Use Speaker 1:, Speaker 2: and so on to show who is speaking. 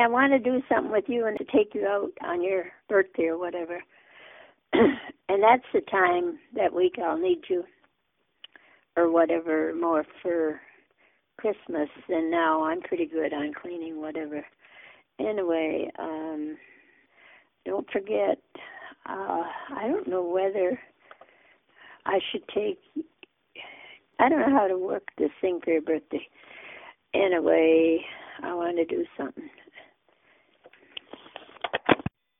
Speaker 1: I want to do something with you and to take you out on your birthday or whatever. and that's the time that week I'll need you or whatever more for Christmas and now I'm pretty good on cleaning whatever. Anyway, um don't forget uh I don't know whether I should take I don't know how to work this thing for your birthday. Anyway, I want to do something.